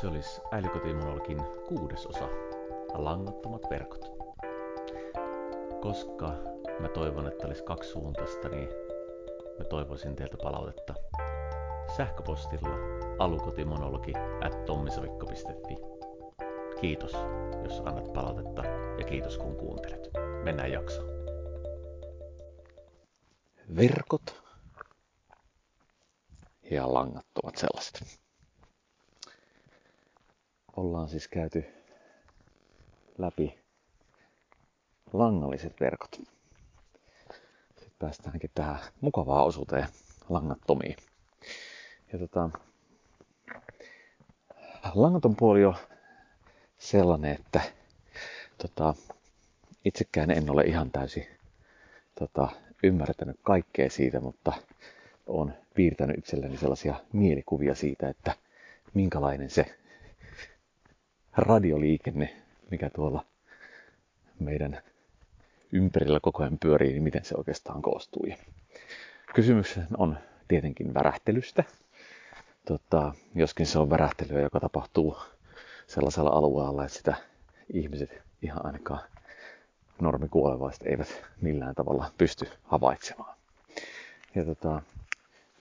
Se olisi älykotimunologin kuudesosa, langattomat verkot. Koska mä toivon, että olisi kaksisuuntaista, niin mä toivoisin teiltä palautetta sähköpostilla alukotimonologi at. Kiitos, jos annat palautetta ja kiitos kun kuuntelet. Mennään jaksoon. Verkot ja langattomat sellaiset. Ollaan siis käyty läpi langalliset verkot. Sitten päästäänkin tähän mukavaan osuuteen langattomiin. Ja tota, langaton puoli on sellainen, että tota, itsekään en ole ihan täysin tota, ymmärtänyt kaikkea siitä, mutta on piirtänyt itselleni sellaisia mielikuvia siitä, että minkälainen se radioliikenne, mikä tuolla meidän ympärillä koko ajan pyörii, niin miten se oikeastaan koostuu. Kysymys on tietenkin värähtelystä. Tota, joskin se on värähtelyä, joka tapahtuu sellaisella alueella, että sitä ihmiset ihan ainakaan normikuolevaiset eivät millään tavalla pysty havaitsemaan. Ja tota,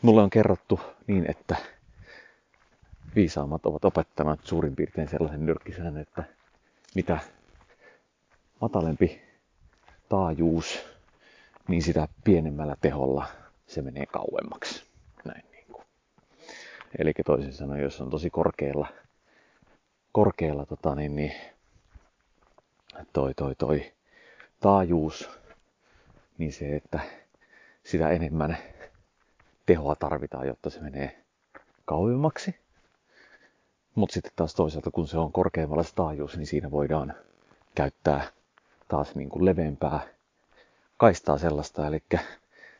mulle on kerrottu niin, että viisaammat ovat opettaneet suurin piirtein sellaisen nyrkkisään, että mitä matalempi taajuus, niin sitä pienemmällä teholla se menee kauemmaksi. Näin niin kuin. Eli toisin sanoen, jos on tosi korkealla, korkealla tota, niin, niin, toi, toi, toi taajuus, niin se, että sitä enemmän tehoa tarvitaan, jotta se menee kauemmaksi. Mutta sitten taas toisaalta, kun se on korkeammalla se taajuus, niin siinä voidaan käyttää taas niin kuin leveämpää kaistaa sellaista, eli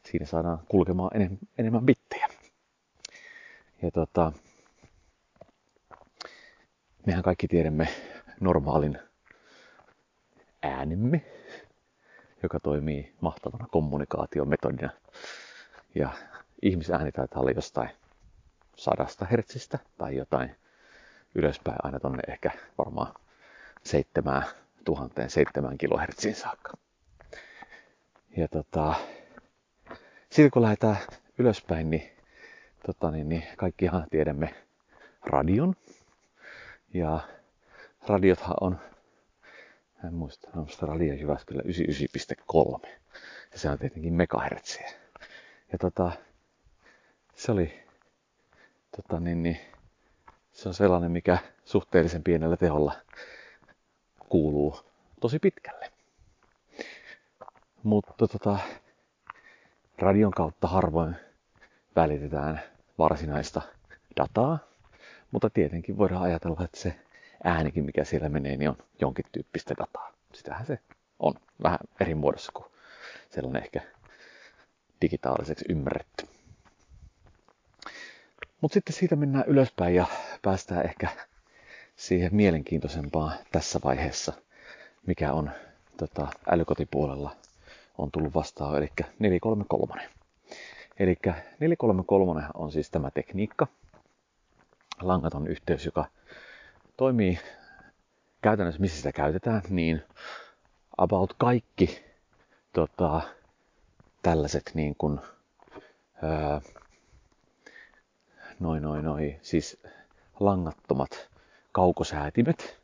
siinä saadaan kulkemaan enem, enemmän bittejä. Ja tota, mehän kaikki tiedämme normaalin äänemme, joka toimii mahtavana kommunikaatiometodina. Ja ihmisääni taitaa olla jostain sadasta hertsistä tai jotain ylöspäin aina tonne ehkä varmaan 7007 kilohertsiin saakka. Ja tota, sitten kun lähdetään ylöspäin, niin, tota, niin, niin kaikkihan tiedämme radion. Ja radiothan on, en muista, on radio Jyväskylä 99,3. Ja se on tietenkin megahertsiä. Ja tota, se oli tota, niin, niin, se on sellainen, mikä suhteellisen pienellä teholla kuuluu tosi pitkälle. Mutta tota, radion kautta harvoin välitetään varsinaista dataa, mutta tietenkin voidaan ajatella, että se äänikin, mikä siellä menee, niin on jonkin tyyppistä dataa. Sitähän se on vähän eri muodossa kuin sellainen ehkä digitaaliseksi ymmärretty. Mutta sitten siitä mennään ylöspäin ja päästään ehkä siihen mielenkiintoisempaan tässä vaiheessa, mikä on tota, älykotipuolella on tullut vastaan, eli 433. Eli 433 on siis tämä tekniikka, langaton yhteys, joka toimii käytännössä, missä sitä käytetään, niin about kaikki tota, tällaiset niin kuin, öö, noin, noin, noin, siis langattomat kaukosäätimet,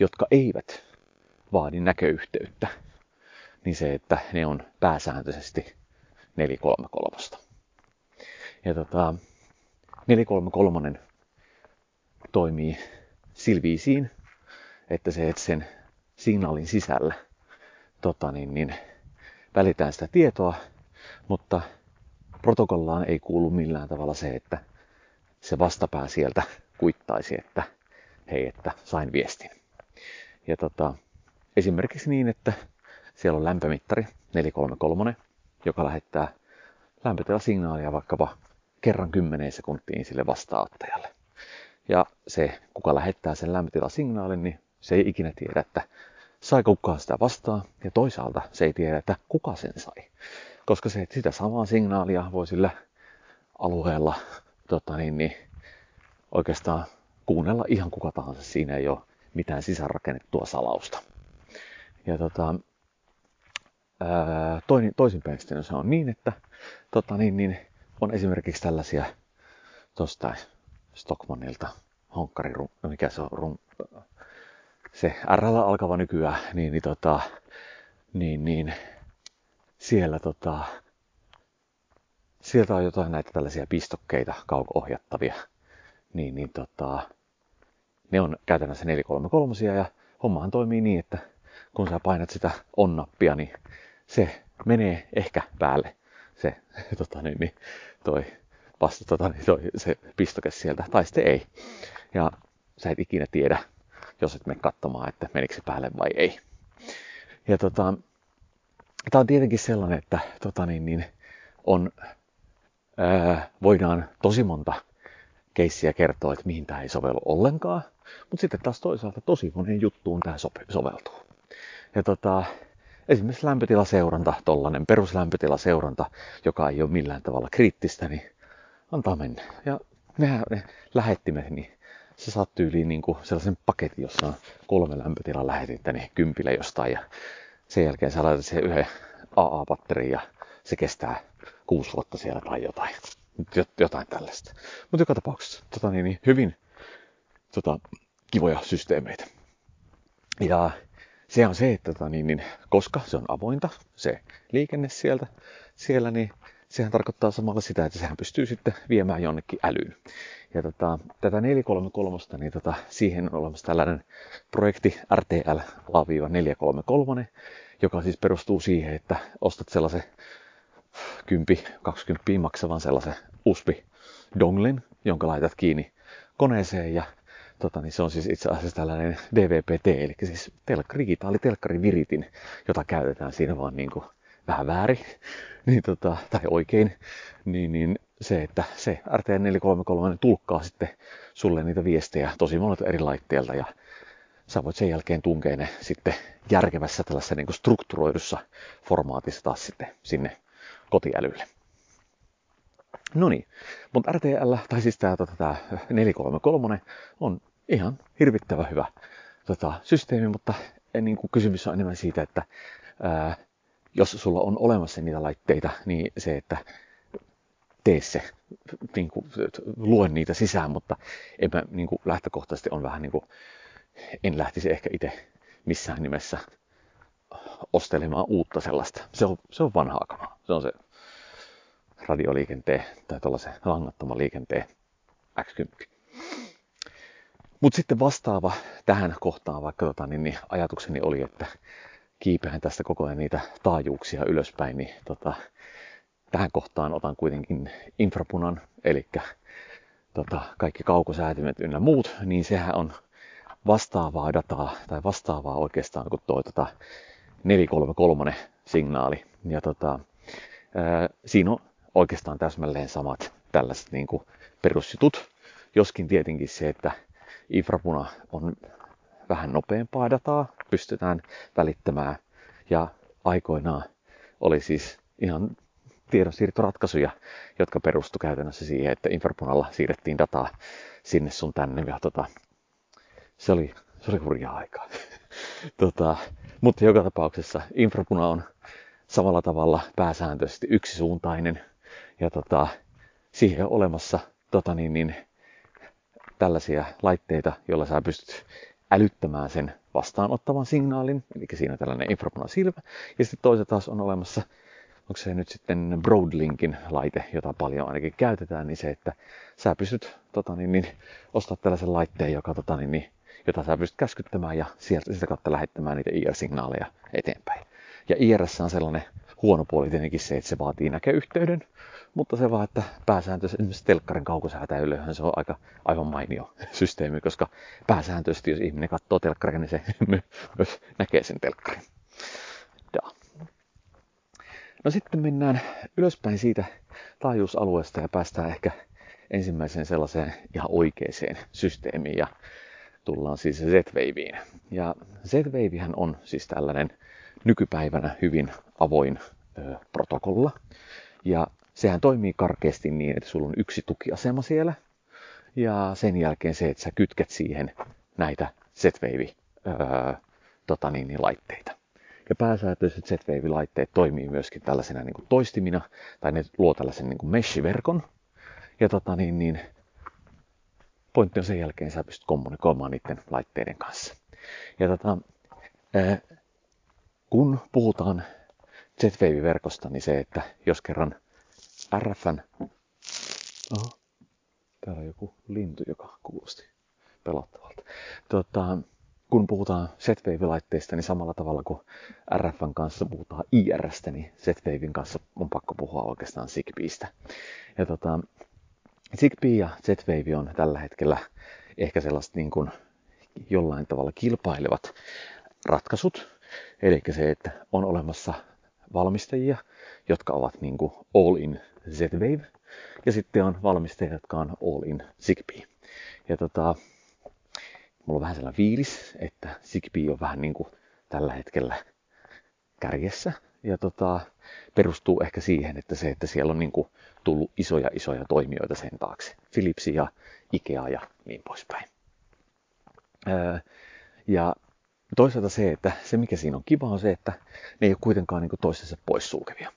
jotka eivät vaadi näköyhteyttä, niin se, että ne on pääsääntöisesti 433. Ja tota, 433 toimii silviisiin, että se, että sen signaalin sisällä tota niin, niin, välitään sitä tietoa, mutta protokollaan ei kuulu millään tavalla se, että se vastapää sieltä kuittaisi, että hei, että sain viestin. Ja tota, esimerkiksi niin, että siellä on lämpömittari 433, joka lähettää lämpötilasignaalia vaikkapa kerran 10 sekuntiin sille vastaanottajalle. Ja se, kuka lähettää sen lämpötilasignaalin, niin se ei ikinä tiedä, että saiko kukaan sitä vastaan. Ja toisaalta se ei tiedä, että kuka sen sai. Koska se, sitä samaa signaalia voi sillä alueella tota niin, niin oikeastaan kuunnella ihan kuka tahansa. Siinä ei ole mitään sisäänrakennettua salausta. Ja tota, toisinpäin sitten se on niin, että tota, niin, niin, on esimerkiksi tällaisia tuosta Stockmanilta honkkari, no mikä se on, rum, se RL alkava nykyään, niin, niin, tota, niin, niin siellä tota, sieltä on jotain näitä tällaisia pistokkeita, kauko-ohjattavia, niin, niin tota, ne on käytännössä 433 ja hommahan toimii niin, että kun sä painat sitä on-nappia, niin se menee ehkä päälle se tota, niin, niin, toi, vasta, tota, niin, toi, se pistoke sieltä, tai sitten ei. Ja sä et ikinä tiedä, jos et mene katsomaan, että menikö se päälle vai ei. Ja tota, tämä on tietenkin sellainen, että tota, niin, niin, on, ää, voidaan tosi monta keissiä kertoa, että mihin tämä ei sovellu ollenkaan. Mutta sitten taas toisaalta tosi moneen juttuun tämä soveltuu. Ja tota, esimerkiksi lämpötilaseuranta, tollainen peruslämpötilaseuranta, joka ei ole millään tavalla kriittistä, niin antaa mennä. Ja nehän, ne lähettimet, niin se saat tyyliin niin kuin sellaisen paketin, jossa on kolme lämpötilan lähetintä, niin kympillä jostain. Ja sen jälkeen sä laitat sen yhden AA-batteriin ja se kestää kuusi vuotta siellä tai jotain. Jotain tällaista. Mutta joka tapauksessa tota niin, niin hyvin tota, kivoja systeemeitä. Ja se on se, että tota, niin, niin, koska se on avointa, se liikenne sieltä, siellä, niin sehän tarkoittaa samalla sitä, että sehän pystyy sitten viemään jonnekin älyyn. Ja tota, tätä 433, niin tota, siihen on olemassa tällainen projekti RTL-433, joka siis perustuu siihen, että ostat sellaisen 10-20 maksavan sellaisen USB-donglin, jonka laitat kiinni koneeseen ja tota, niin se on siis itse asiassa tällainen DVPT, eli siis telk- digitaali telkkariviritin, jota käytetään siinä vaan niin kuin vähän väärin, niin tota, tai oikein, niin, niin se, että se RTN433 tulkkaa sitten sulle niitä viestejä tosi monelta eri laitteelta ja sä voit sen jälkeen tunkea ne sitten järkevässä tällaisessa niin strukturoidussa formaatissa taas sitten sinne kotiälylle. No niin, mutta RTL, tai siis tämä, tota, tämä 433 on ihan hirvittävä hyvä tota, systeemi, mutta niin kuin kysymys on enemmän siitä, että ää, jos sulla on olemassa niitä laitteita, niin se, että tee se, niin kuin, luen niitä sisään, mutta en mä, niin kuin, lähtökohtaisesti on vähän niin kuin, en lähtisi ehkä itse missään nimessä ostelemaan uutta sellaista. Se on, se on vanhaa kamaa. Se on se radioliikenteen tai tuollaisen langattoman liikenteen X10. Mutta sitten vastaava tähän kohtaan, vaikka tota, niin, niin ajatukseni oli, että kiipeän tästä koko ajan niitä taajuuksia ylöspäin, niin tota, tähän kohtaan otan kuitenkin infrapunan, eli tota, kaikki kaukosäätimet ynnä muut, niin sehän on vastaavaa dataa tai vastaavaa oikeastaan kuin tuo tota, 433 signaali. Ja tota, ää, siinä on oikeastaan täsmälleen samat tällaiset niin kuin perusjutut, joskin tietenkin se, että infrapuna on vähän nopeampaa dataa, pystytään välittämään. Ja aikoinaan oli siis ihan tiedonsiirtoratkaisuja, jotka perustu käytännössä siihen, että infrapunalla siirrettiin dataa sinne sun tänne. Ja tota, se oli, se oli hurjaa aikaa. tota, mutta joka tapauksessa infrapuna on samalla tavalla pääsääntöisesti yksisuuntainen. Ja tota, siihen on olemassa tota niin, niin, tällaisia laitteita, joilla sä pystyt älyttämään sen vastaanottavan signaalin, eli siinä on tällainen silmä. Ja sitten toisaalta taas on olemassa, onko se nyt sitten Broadlinkin laite, jota paljon ainakin käytetään, niin se, että sä pystyt tota, niin, niin, ostaa tällaisen laitteen, joka, tota, niin, niin, jota sä pystyt käskyttämään ja sieltä sitä kautta lähettämään niitä IR-signaaleja eteenpäin. Ja IR on sellainen huono puoli tietenkin se, että se vaatii näköyhteyden, mutta se vaan, että pääsääntöisesti esimerkiksi telkkarin kaukosäätäjyllehän se on aika, aivan mainio systeemi, koska pääsääntöisesti jos ihminen katsoo telkkaria, niin se myös näkee sen telkkarin. Ja. No sitten mennään ylöspäin siitä taajuusalueesta ja päästään ehkä ensimmäiseen sellaiseen ihan oikeaan systeemiin ja tullaan siis Z-Waveen. Ja Z-Wavehän on siis tällainen nykypäivänä hyvin avoin ö, protokolla. Ja sehän toimii karkeasti niin, että sulla on yksi tukiasema siellä. Ja sen jälkeen se, että sä kytket siihen näitä Z-Wave öö, tota niin, niin, laitteita. Ja pääsääntöiset Z-Wave-laitteet toimii myöskin tällaisena niin kuin toistimina, tai ne luo tällaisen niin kuin mesh-verkon. Ja tota niin, niin, pointti on sen jälkeen, sä pystyt kommunikoimaan niiden laitteiden kanssa. Ja tota, ää, kun puhutaan Z-Wave-verkosta, niin se, että jos kerran RFn... Oho, täällä on joku lintu, joka kuulosti pelottavalta. Tota, kun puhutaan Z-Wave-laitteista, niin samalla tavalla kuin RFn kanssa puhutaan IRstä, niin Z-Waven kanssa on pakko puhua oikeastaan Zigbeestä. Ja tota, Zigbee ja Z-Wave on tällä hetkellä ehkä sellaiset niin kuin jollain tavalla kilpailevat ratkaisut. Eli se, että on olemassa valmistajia, jotka ovat niin kuin all in Z-Wave, ja sitten on valmistajia, jotka on all in Zigbee. Ja tota, mulla on vähän sellainen fiilis, että Zigbee on vähän niin kuin tällä hetkellä kärjessä. Ja tota, perustuu ehkä siihen, että se, että siellä on niin kuin tullut isoja isoja toimijoita sen taakse. Philips ja Ikea ja niin poispäin. Öö, ja toisaalta se, että se mikä siinä on kiva on se, että ne ei ole kuitenkaan niin toistensa poissulkevia.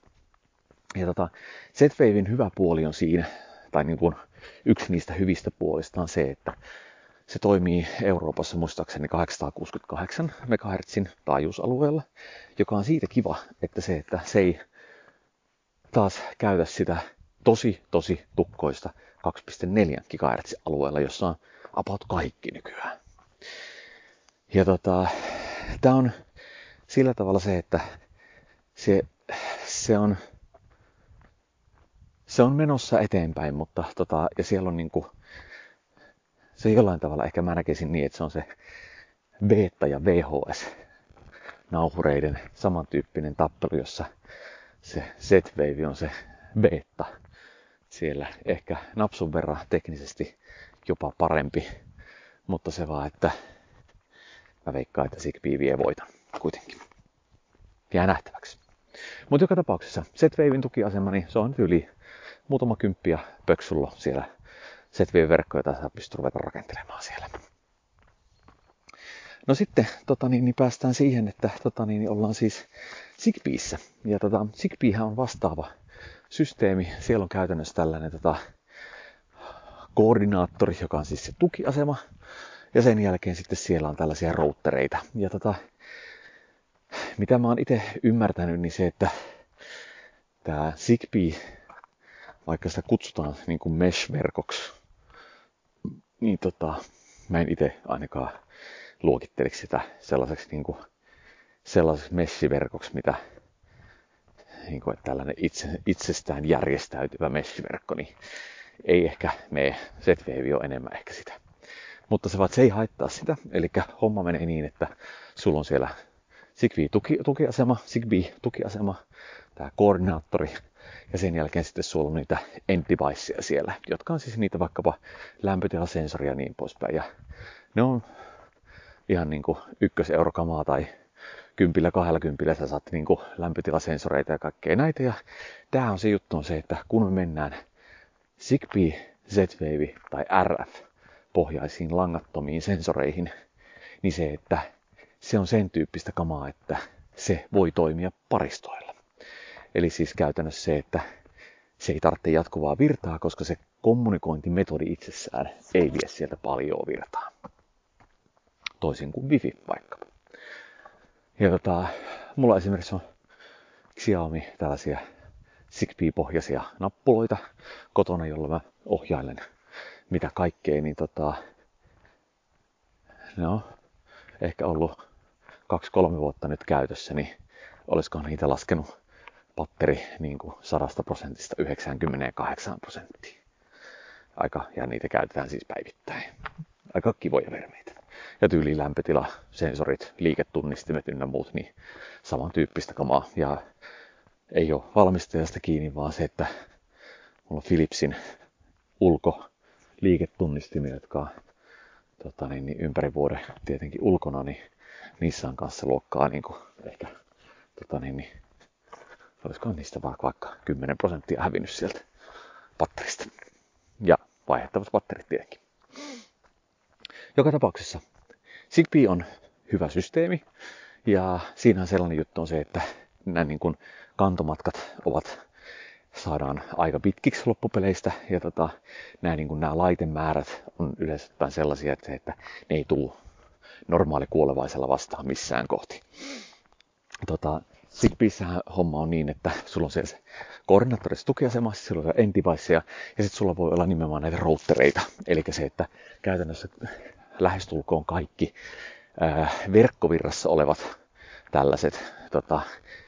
Ja tota, Z-Waven hyvä puoli on siinä, tai niin kuin yksi niistä hyvistä puolista on se, että se toimii Euroopassa muistaakseni 868 MHz taajuusalueella, joka on siitä kiva, että se, että se ei taas käytä sitä tosi, tosi tukkoista 2,4 GHz alueella, jossa on about kaikki nykyään. Ja tota, tämä on sillä tavalla se, että se, se on se on menossa eteenpäin, mutta tota, ja siellä on niinku, se jollain tavalla ehkä mä näkisin niin, että se on se beta ja VHS nauhureiden samantyyppinen tappelu, jossa se Z-Wave on se beta. Siellä ehkä napsun verran teknisesti jopa parempi, mutta se vaan, että mä veikkaan, että Zigbee vie voitan kuitenkin. Jää nähtäväksi. Mutta joka tapauksessa Z-Waven tukiasema, niin se on yli muutama kymppiä pöksulla siellä Z-Wave-verkkoja, jota sä pystyt ruveta rakentelemaan siellä. No sitten tota niin, niin päästään siihen, että tota niin, niin ollaan siis Zigbeeissä. Ja tota, Zigbeehän on vastaava systeemi. Siellä on käytännössä tällainen tota, koordinaattori, joka on siis se tukiasema. Ja sen jälkeen sitten siellä on tällaisia routtereita. Ja tota, mitä mä oon itse ymmärtänyt, niin se, että tämä Zigbee, vaikka sitä kutsutaan niin kuin mesh-verkoksi, niin tota, mä en itse ainakaan luokittelisi sitä sellaiseksi, niin kuin, sellaiseksi messiverkoksi, mitä niin kuin, että tällainen itse, itsestään järjestäytyvä messiverkko, niin ei ehkä mene, Z-Wave on enemmän ehkä sitä. Mutta se, se ei haittaa sitä, eli homma menee niin, että sulla on siellä Zigbee tuki, tukiasema, Zigbee tukiasema, tämä koordinaattori, ja sen jälkeen sitten sulla on niitä end siellä, jotka on siis niitä vaikkapa lämpötilasensoria ja niin poispäin. Ja ne on ihan niin kuin ykköseurokamaa tai kympillä, kahdella kympillä sä saat niin kuin lämpötilasensoreita ja kaikkea näitä. Ja tämä on se juttu on se, että kun me mennään Zigbee, Z-Wave tai RF pohjaisiin langattomiin sensoreihin, niin se, että se on sen tyyppistä kamaa, että se voi toimia paristoilla. Eli siis käytännössä se, että se ei tarvitse jatkuvaa virtaa, koska se kommunikointimetodi itsessään ei vie sieltä paljon virtaa. Toisin kuin Wifi vaikka. Ja tota, mulla esimerkiksi on Xiaomi tällaisia Zigbee-pohjaisia nappuloita kotona, jolla mä ohjailen mitä kaikkea, niin tota, no, ehkä ollut kaksi-kolme vuotta nyt käytössä, niin olisiko niitä laskenut patteri niin kuin 100 prosentista 98 prosenttia. Aika, ja niitä käytetään siis päivittäin. Aika kivoja vermeitä. Ja tyyli lämpötila, sensorit, liiketunnistimet ynnä muut, niin samantyyppistä kamaa. Ja ei ole valmistajasta kiinni, vaan se, että mulla on Philipsin ulko liiketunnistimia, jotka on tota niin, niin ympäri vuoden tietenkin ulkona, niin niissä on kanssa luokkaa niin kuin ehkä tota niin, niin olisiko niistä vaikka, vaikka 10 prosenttia hävinnyt sieltä patterista. Ja vaihdettavat patterit tietenkin. joka tapauksessa Zigbee on hyvä systeemi ja siinä on sellainen juttu on se, että nämä niin kuin kantomatkat ovat saadaan aika pitkiksi loppupeleistä ja tota, nämä, niin kuin nämä laitemäärät on yleensä sellaisia, että, että ne ei tule normaali kuolevaisella vastaan missään kohti. Tota, Zigbeessähän homma on niin, että sulla on siellä se koordinaattorissa tukiasema, sulla on end ja sitten sulla voi olla nimenomaan näitä routereita. Eli se, että käytännössä lähestulkoon kaikki ää, verkkovirrassa olevat tällaiset tota,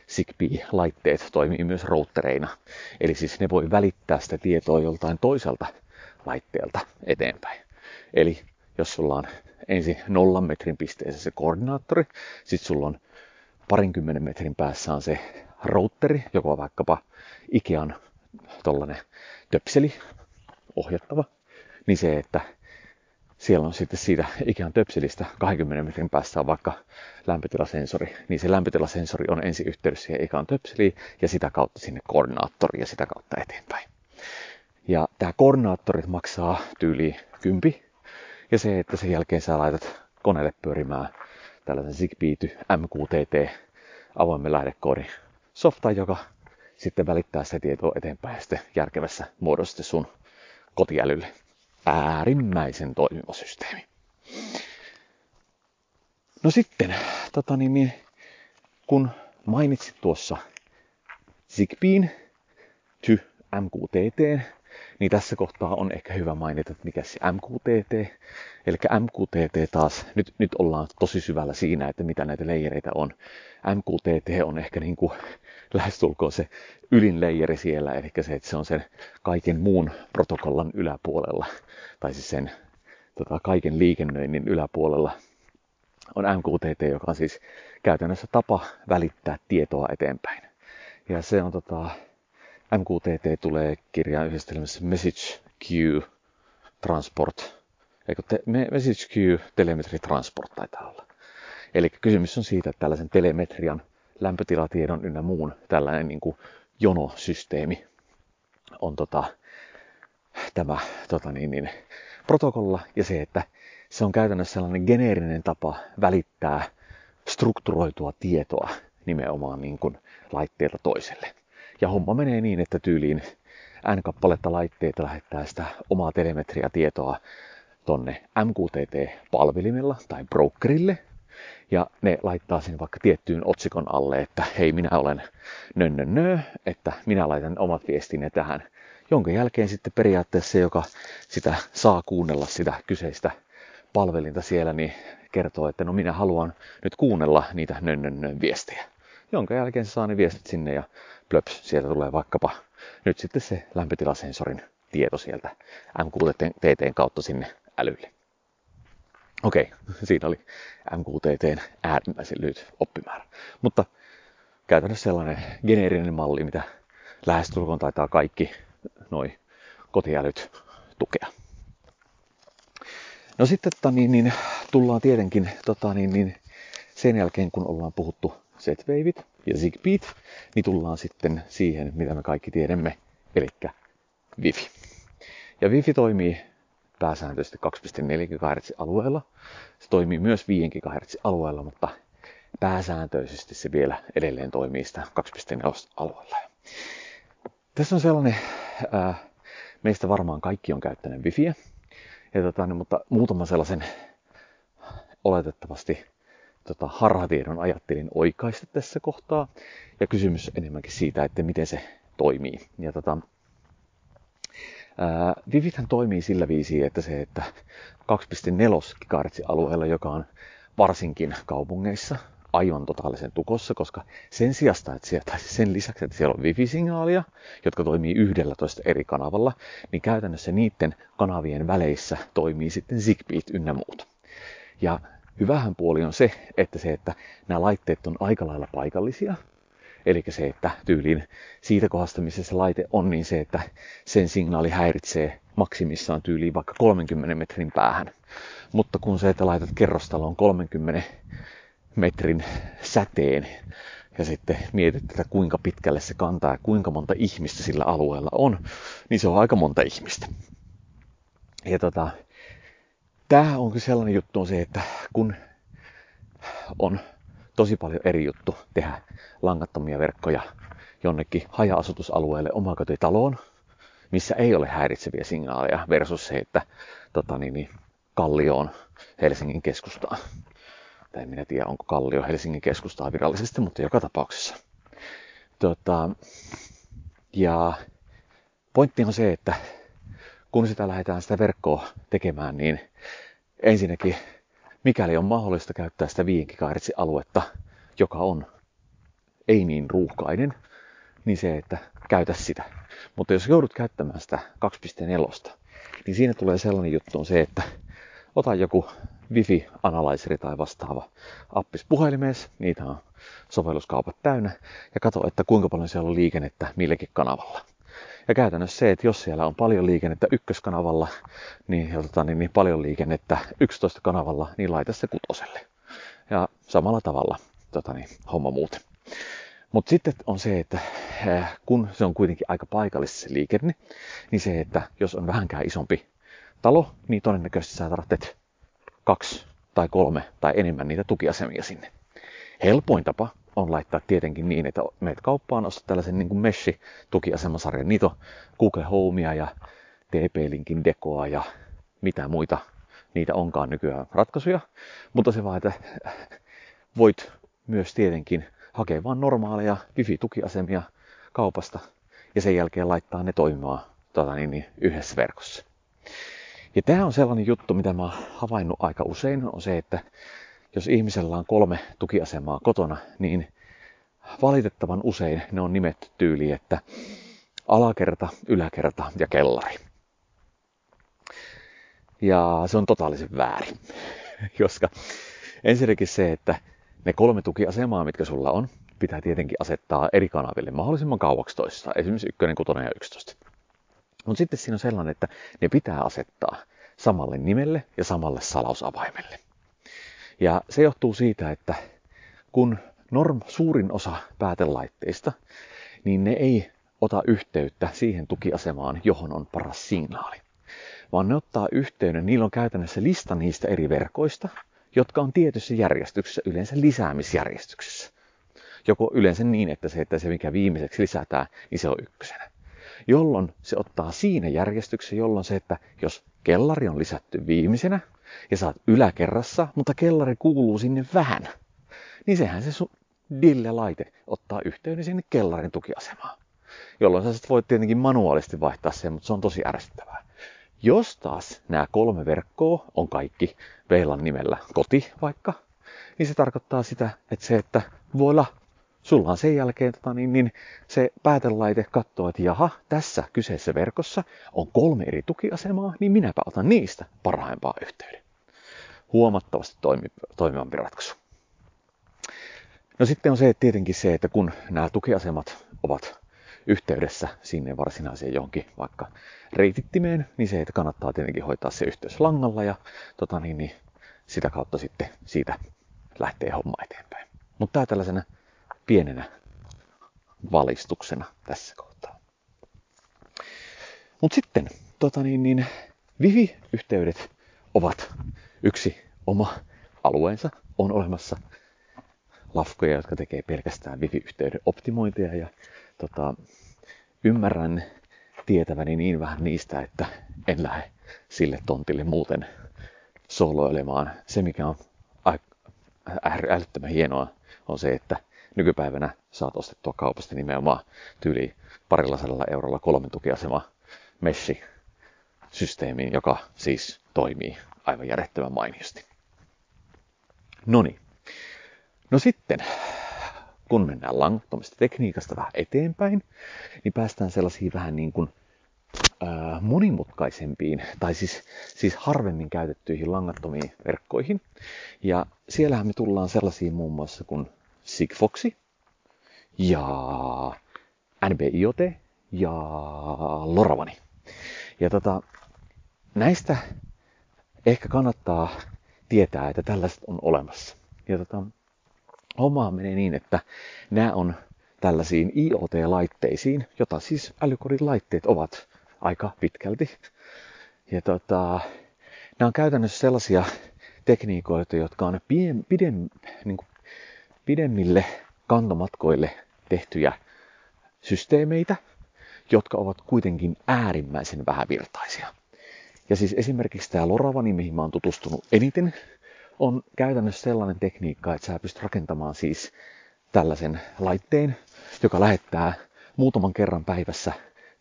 Zigbee-laitteet toimii myös routereina. Eli siis ne voi välittää sitä tietoa joltain toiselta laitteelta eteenpäin. Eli jos sulla on ensin nollan metrin pisteessä se koordinaattori, sitten sulla on parinkymmenen metrin päässä on se routeri, joka on vaikkapa Ikean tollanen töpseli ohjattava, niin se, että siellä on sitten siitä Ikean töpselistä 20 metrin päässä on vaikka lämpötilasensori, niin se lämpötilasensori on ensin yhteydessä siihen Ikean töpseliin ja sitä kautta sinne koordinaattoriin ja sitä kautta eteenpäin. Ja tämä koordinaattorit maksaa tyyli kympi. Ja se, että sen jälkeen sä laitat koneelle pyörimään tällaisen Zigbee MQTT avoimen lähdekoodin softa, joka sitten välittää sitä tietoa eteenpäin ja sitten järkevässä muodossa sun kotiälylle. Äärimmäisen toimiva systeemi. No sitten, tota niin, niin, kun mainitsit tuossa Zigbeen, to MQTT, niin tässä kohtaa on ehkä hyvä mainita, että mikä se MQTT. Eli MQTT taas, nyt, nyt ollaan tosi syvällä siinä, että mitä näitä leijereitä on. MQTT on ehkä niin kuin lähestulkoon se ylin leijeri siellä, eli se, että se on sen kaiken muun protokollan yläpuolella, tai siis sen tota, kaiken liikennöinnin yläpuolella on MQTT, joka on siis käytännössä tapa välittää tietoa eteenpäin. Ja se on tota, MQTT tulee kirjaan yhdistelmässä Message Queue Transport. Eikö te, Message Queue Telemetry Transport taitaa olla. Eli kysymys on siitä, että tällaisen telemetrian, lämpötilatiedon ynnä muun tällainen niin kuin jonosysteemi on tota, tämä tota niin, niin, protokolla ja se, että se on käytännössä sellainen geneerinen tapa välittää strukturoitua tietoa nimenomaan niin kuin laitteelta toiselle. Ja homma menee niin, että tyyliin N-kappaletta laitteita lähettää sitä omaa telemetriatietoa tonne MQTT-palvelimella tai brokerille. Ja ne laittaa sen vaikka tiettyyn otsikon alle, että hei minä olen nönnönnö, että minä laitan omat viestini tähän. Jonka jälkeen sitten periaatteessa joka sitä saa kuunnella sitä kyseistä palvelinta siellä, niin kertoo, että no minä haluan nyt kuunnella niitä nönnönnön viestejä. Jonka jälkeen se saa ne viestit sinne ja plöps, sieltä tulee vaikkapa nyt sitten se lämpötilasensorin tieto sieltä MQTTn kautta sinne älylle. Okei, siinä oli MQTTn äärimmäisen lyhyt oppimäärä. Mutta käytännössä sellainen geneerinen malli, mitä lähestulkoon taitaa kaikki noi kotiälyt tukea. No sitten tota, niin, niin, tullaan tietenkin tota, niin, niin, sen jälkeen, kun ollaan puhuttu Z-Waveit ja Zigbeet, niin tullaan sitten siihen, mitä me kaikki tiedämme, eli Wi-Fi. Ja Wi-Fi toimii pääsääntöisesti 2,4 GHz alueella. Se toimii myös 5 GHz alueella, mutta pääsääntöisesti se vielä edelleen toimii sitä 2,4 alueella. Tässä on sellainen, ää, meistä varmaan kaikki on käyttänyt Wifiä, ja tota, mutta muutama sellaisen oletettavasti tota, harhatiedon ajattelin oikaista tässä kohtaa. Ja kysymys enemmänkin siitä, että miten se toimii. Ja tota, ää, Vivithän toimii sillä viisi, että se, että 2.4 GHz alueella, joka on varsinkin kaupungeissa aivan totaalisen tukossa, koska sen sijasta, että siellä, tai sen lisäksi, että siellä on wifi-signaalia, jotka toimii 11 eri kanavalla, niin käytännössä niiden kanavien väleissä toimii sitten Zigbee ynnä muut. Ja Hyvähän puoli on se, että se, että nämä laitteet on aika lailla paikallisia. Eli se, että tyyliin siitä kohdasta, missä se laite on, niin se, että sen signaali häiritsee maksimissaan tyyliin vaikka 30 metrin päähän. Mutta kun se, että laitat kerrostaloon 30 metrin säteen ja sitten mietit, että kuinka pitkälle se kantaa ja kuinka monta ihmistä sillä alueella on, niin se on aika monta ihmistä. Ja tota, tämä on sellainen juttu on se, että kun on tosi paljon eri juttu tehdä langattomia verkkoja jonnekin haja-asutusalueelle omakotitaloon, missä ei ole häiritseviä signaaleja versus se, että tota niin, niin, Kallioon Helsingin keskustaan. Tai en minä tiedä, onko Kallio Helsingin keskustaa virallisesti, mutta joka tapauksessa. Tota, ja pointti on se, että kun sitä lähdetään sitä verkkoa tekemään, niin ensinnäkin, mikäli on mahdollista käyttää sitä 5 aluetta, joka on ei niin ruuhkainen, niin se, että käytä sitä. Mutta jos joudut käyttämään sitä 2.4, niin siinä tulee sellainen juttu on se, että ota joku Wifi-analyseri tai vastaava appis puhelimeessa, niitä on sovelluskaupat täynnä, ja katso, että kuinka paljon siellä on liikennettä millekin kanavalla. Ja käytännössä se, että jos siellä on paljon liikennettä ykköskanavalla, niin, tota, niin, niin paljon liikennettä 11 kanavalla, niin laita se kutoselle. Ja samalla tavalla tota, niin, homma muuten. Mutta sitten on se, että äh, kun se on kuitenkin aika paikallisesti se liikenne, niin se, että jos on vähänkään isompi talo, niin todennäköisesti sä tarvitset kaksi tai kolme tai enemmän niitä tukiasemia sinne. Helpoin tapa on laittaa tietenkin niin, että meet kauppaan, ostat tällaisen niin kuin Mesh-tukiasemasarjan. Niitä on Google Homea ja TP-linkin dekoa ja mitä muita niitä onkaan nykyään ratkaisuja. Mutta se vaan, että voit myös tietenkin hakea vain normaaleja wifi-tukiasemia kaupasta ja sen jälkeen laittaa ne toimimaan tota niin, niin, yhdessä verkossa. Ja tämä on sellainen juttu, mitä mä oon havainnut aika usein, on se, että jos ihmisellä on kolme tukiasemaa kotona, niin valitettavan usein ne on nimetty tyyli, että alakerta, yläkerta ja kellari. Ja se on totaalisen väärin, koska ensinnäkin se, että ne kolme tukiasemaa, mitkä sulla on, pitää tietenkin asettaa eri kanaville mahdollisimman kauaksi toista, esimerkiksi 1, 6 ja 11. Mutta sitten siinä on sellainen, että ne pitää asettaa samalle nimelle ja samalle salausavaimelle. Ja se johtuu siitä, että kun norm, suurin osa päätelaitteista, niin ne ei ota yhteyttä siihen tukiasemaan, johon on paras signaali. Vaan ne ottaa yhteyden, niillä on käytännössä lista niistä eri verkoista, jotka on tietyssä järjestyksessä, yleensä lisäämisjärjestyksessä. Joko yleensä niin, että se, että se mikä viimeiseksi lisätään, niin se on ykkösenä. Jolloin se ottaa siinä järjestyksessä, jolloin se, että jos kellari on lisätty viimeisenä ja saat yläkerrassa, mutta kellari kuuluu sinne vähän, niin sehän se sun dille-laite ottaa yhteyden sinne kellarin tukiasemaan. Jolloin sä voit tietenkin manuaalisesti vaihtaa sen, mutta se on tosi ärsyttävää. Jos taas nämä kolme verkkoa on kaikki VLAN nimellä koti vaikka, niin se tarkoittaa sitä, että se, että voi olla, sulla on sen jälkeen tota, niin, niin se päätelaite katsoo, että jaha, tässä kyseessä verkossa on kolme eri tukiasemaa, niin minäpä otan niistä parhaimpaa yhteyden. Huomattavasti toimi, toimivampi ratkaisu. No sitten on se, että tietenkin se, että kun nämä tukiasemat ovat yhteydessä sinne varsinaiseen johonkin vaikka reitittimeen, niin se, että kannattaa tietenkin hoitaa se yhteys langalla ja tota niin, niin sitä kautta sitten siitä lähtee homma eteenpäin. Mutta tämä tällaisena pienenä valistuksena tässä kohtaa. Mutta sitten tota niin, niin, Wifi-yhteydet ovat yksi oma alueensa. On olemassa lafkoja, jotka tekee pelkästään wifi-yhteyden optimointia ja tota, ymmärrän tietäväni niin vähän niistä, että en lähde sille tontille muuten soloilemaan. Se, mikä on älyttömän hienoa, on se, että nykypäivänä saat ostettua kaupasta nimenomaan tyyli parilla sadalla eurolla kolme tukiasema meshi systeemiin, joka siis toimii aivan järjettömän mainiosti. Noni. No sitten, kun mennään langattomasta tekniikasta vähän eteenpäin, niin päästään sellaisiin vähän niin kuin monimutkaisempiin, tai siis, siis harvemmin käytettyihin langattomiin verkkoihin. Ja siellähän me tullaan sellaisiin muun muassa kuin Sigfoxi ja NB-IoT ja Loravani. Ja tota, näistä ehkä kannattaa tietää, että tällaiset on olemassa. Ja tota, homma menee niin, että nämä on tällaisiin IoT-laitteisiin, jota siis älykodin laitteet ovat aika pitkälti. Ja tota, nämä on käytännössä sellaisia tekniikoita, jotka on pien, pidem, niin kuin pidemmille kantomatkoille tehtyjä systeemeitä, jotka ovat kuitenkin äärimmäisen vähävirtaisia. Ja siis esimerkiksi tämä Loravani, mihin mä oon tutustunut eniten, on käytännössä sellainen tekniikka, että sä pystyt rakentamaan siis tällaisen laitteen, joka lähettää muutaman kerran päivässä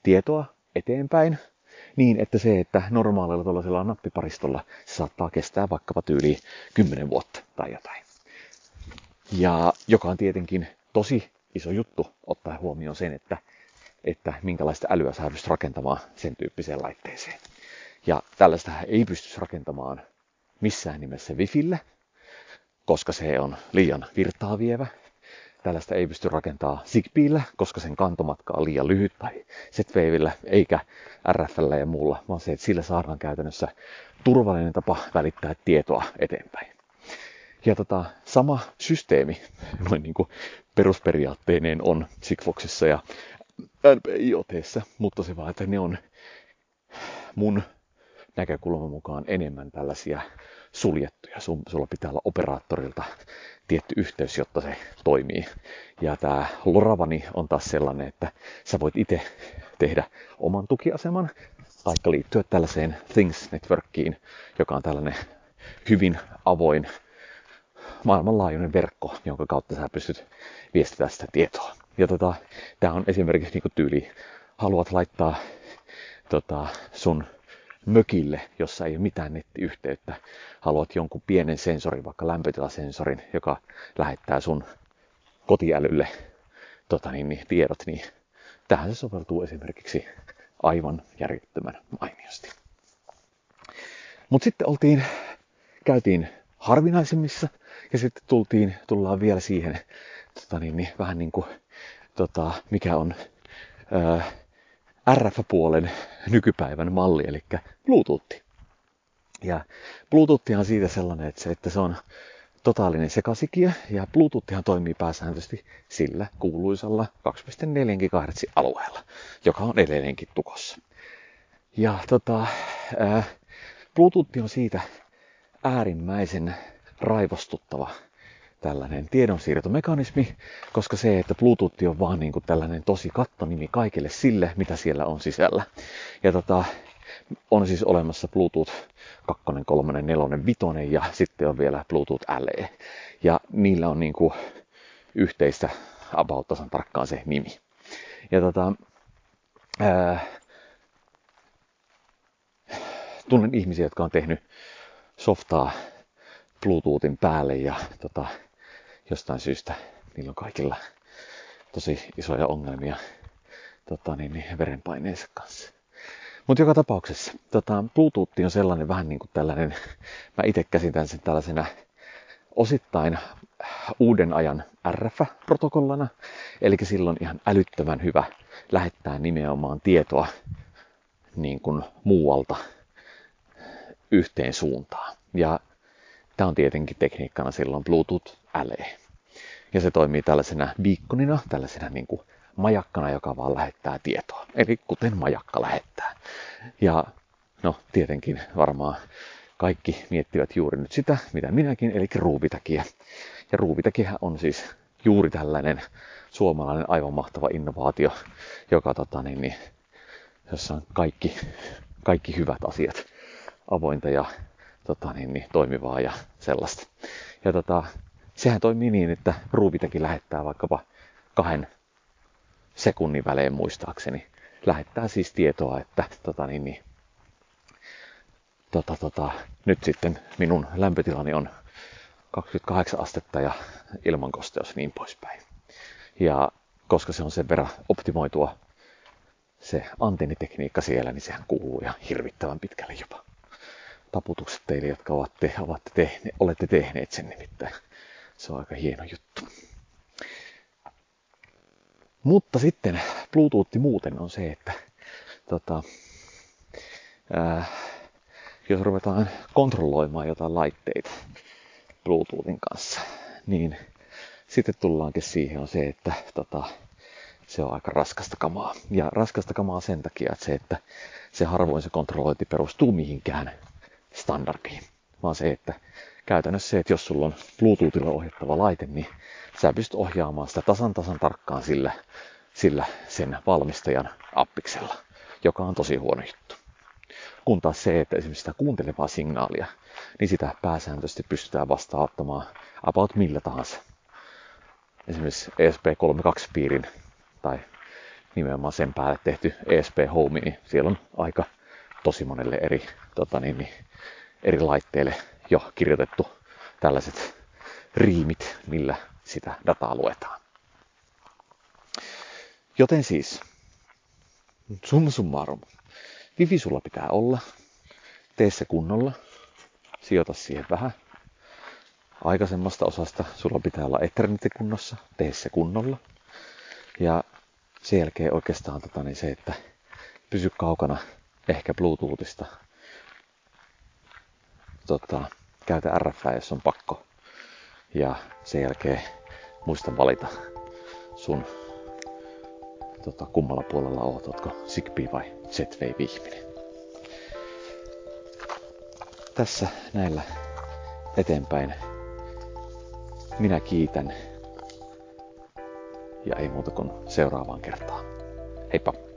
tietoa eteenpäin, niin että se, että normaalilla tuollaisella nappiparistolla se saattaa kestää vaikkapa tyyli 10 vuotta tai jotain. Ja joka on tietenkin tosi iso juttu ottaa huomioon sen, että, että minkälaista älyä sä rakentamaan sen tyyppiseen laitteeseen. Ja tällaista ei pysty rakentamaan missään nimessä Wifille, koska se on liian virtaa vievä. Tällaista ei pysty rakentaa Zigbeellä, koska sen kantomatka on liian lyhyt, tai Z-Wavellä, eikä RFllä ja muulla, vaan se, että sillä saadaan käytännössä turvallinen tapa välittää tietoa eteenpäin. Ja tota, sama systeemi noin niin kuin perusperiaatteineen on Sigfoxissa ja NPIOTssä, mutta se vaan, että ne on mun näkökulman mukaan enemmän tällaisia suljettuja. Sun, sulla pitää olla operaattorilta tietty yhteys, jotta se toimii. Ja tämä Loravani on taas sellainen, että sä voit itse tehdä oman tukiaseman, taikka liittyä tällaiseen Things Networkiin, joka on tällainen hyvin avoin maailmanlaajuinen verkko, jonka kautta sä pystyt viestittämään sitä tietoa. Ja tota, tämä on esimerkiksi niin tyyli, haluat laittaa tota, sun mökille, jossa ei ole mitään nettiyhteyttä. Haluat jonkun pienen sensorin, vaikka lämpötilasensorin, joka lähettää sun kotiälylle tota niin, niin, tiedot, niin tähän se soveltuu esimerkiksi aivan järjettömän mainiosti. Mutta sitten oltiin, käytiin harvinaisemmissa ja sitten tultiin, tullaan vielä siihen tota niin, niin, vähän niin kuin, tota, mikä on ää, RF-puolen nykypäivän malli, eli Bluetooth. Ja Bluetooth on siitä sellainen, että se, että se on totaalinen sekasikia, ja Bluetooth toimii pääsääntöisesti sillä kuuluisalla 2.4 GHz alueella, joka on edelleenkin tukossa. Ja tota, ää, Bluetooth on siitä äärimmäisen raivostuttava tällainen tiedonsiirtomekanismi, koska se, että Bluetooth on vaan niin kuin tällainen tosi kattonimi kaikille sille, mitä siellä on sisällä. Ja tota, on siis olemassa Bluetooth 2, 3, 4, 5 ja sitten on vielä Bluetooth LE. Ja niillä on niin kuin yhteistä about tasan tarkkaan se nimi. Ja tota, ää, tunnen ihmisiä, jotka on tehnyt softaa Bluetoothin päälle ja tota, jostain syystä niillä on kaikilla tosi isoja ongelmia tota, niin, niin, verenpaineensa kanssa. Mutta joka tapauksessa, tota, Bluetooth on sellainen vähän niin kuin tällainen, mä itse käsitän sen tällaisena osittain uuden ajan RF-protokollana, eli silloin ihan älyttömän hyvä lähettää nimenomaan tietoa niin kuin muualta yhteen suuntaan. Ja tämä on tietenkin tekniikkana silloin Bluetooth LE. Ja se toimii tällaisena beaconina, tällaisena niin kuin majakkana, joka vaan lähettää tietoa. Eli kuten majakka lähettää. Ja no tietenkin varmaan kaikki miettivät juuri nyt sitä, mitä minäkin, eli ruuvitakia. Ja ruuvitakihän on siis juuri tällainen suomalainen aivan mahtava innovaatio, joka tota, niin, niin, jossa on kaikki, kaikki hyvät asiat avointa ja tota, niin, niin, toimivaa ja sellaista. Ja tota, sehän toimii niin, että ruuvitakin lähettää vaikkapa kahden sekunnin välein muistaakseni. Lähettää siis tietoa, että tota, niin, niin, tota, tota, nyt sitten minun lämpötilani on 28 astetta ja ilmankosteus niin poispäin. Ja koska se on sen verran optimoitua se antennitekniikka siellä, niin sehän kuuluu ihan hirvittävän pitkälle jopa. Taputukset teille, jotka ovat te, ovat tehne, olette tehneet sen nimittäin. Se on aika hieno juttu. Mutta sitten Bluetooth muuten on se, että tota, ää, jos ruvetaan kontrolloimaan jotain laitteita Bluetoothin kanssa, niin sitten tullaankin siihen on se, että tota, se on aika raskasta kamaa. Ja raskasta kamaa sen takia, että se, että se harvoin se kontrollointi perustuu mihinkään standardiin, vaan se, että käytännössä se, että jos sulla on Bluetoothilla ohjattava laite, niin sä pystyt ohjaamaan sitä tasan tasan tarkkaan sillä, sillä sen valmistajan appiksella, joka on tosi huono juttu. Kun taas se, että esimerkiksi sitä kuuntelevaa signaalia, niin sitä pääsääntöisesti pystytään vastaanottamaan about millä tahansa. Esimerkiksi ESP32-piirin tai nimenomaan sen päälle tehty ESP Home, niin siellä on aika tosi monelle eri, tota niin, niin, eri laitteille jo kirjoitettu tällaiset riimit, millä sitä dataa luetaan. Joten siis, summa summarum, Wifi sulla pitää olla, tee se kunnolla, sijoita siihen vähän. Aikaisemmasta osasta sulla pitää olla Ethernet kunnossa, tee se kunnolla. Ja sen jälkeen oikeastaan tota, niin se, että pysy kaukana ehkä Bluetoothista. Tota, käytä RF, jos on pakko. Ja sen jälkeen muista valita sun tota, kummalla puolella oot, ootko Zigbee vai Z-Wave-ihminen. Tässä näillä eteenpäin minä kiitän ja ei muuta kuin seuraavaan kertaan. Heippa!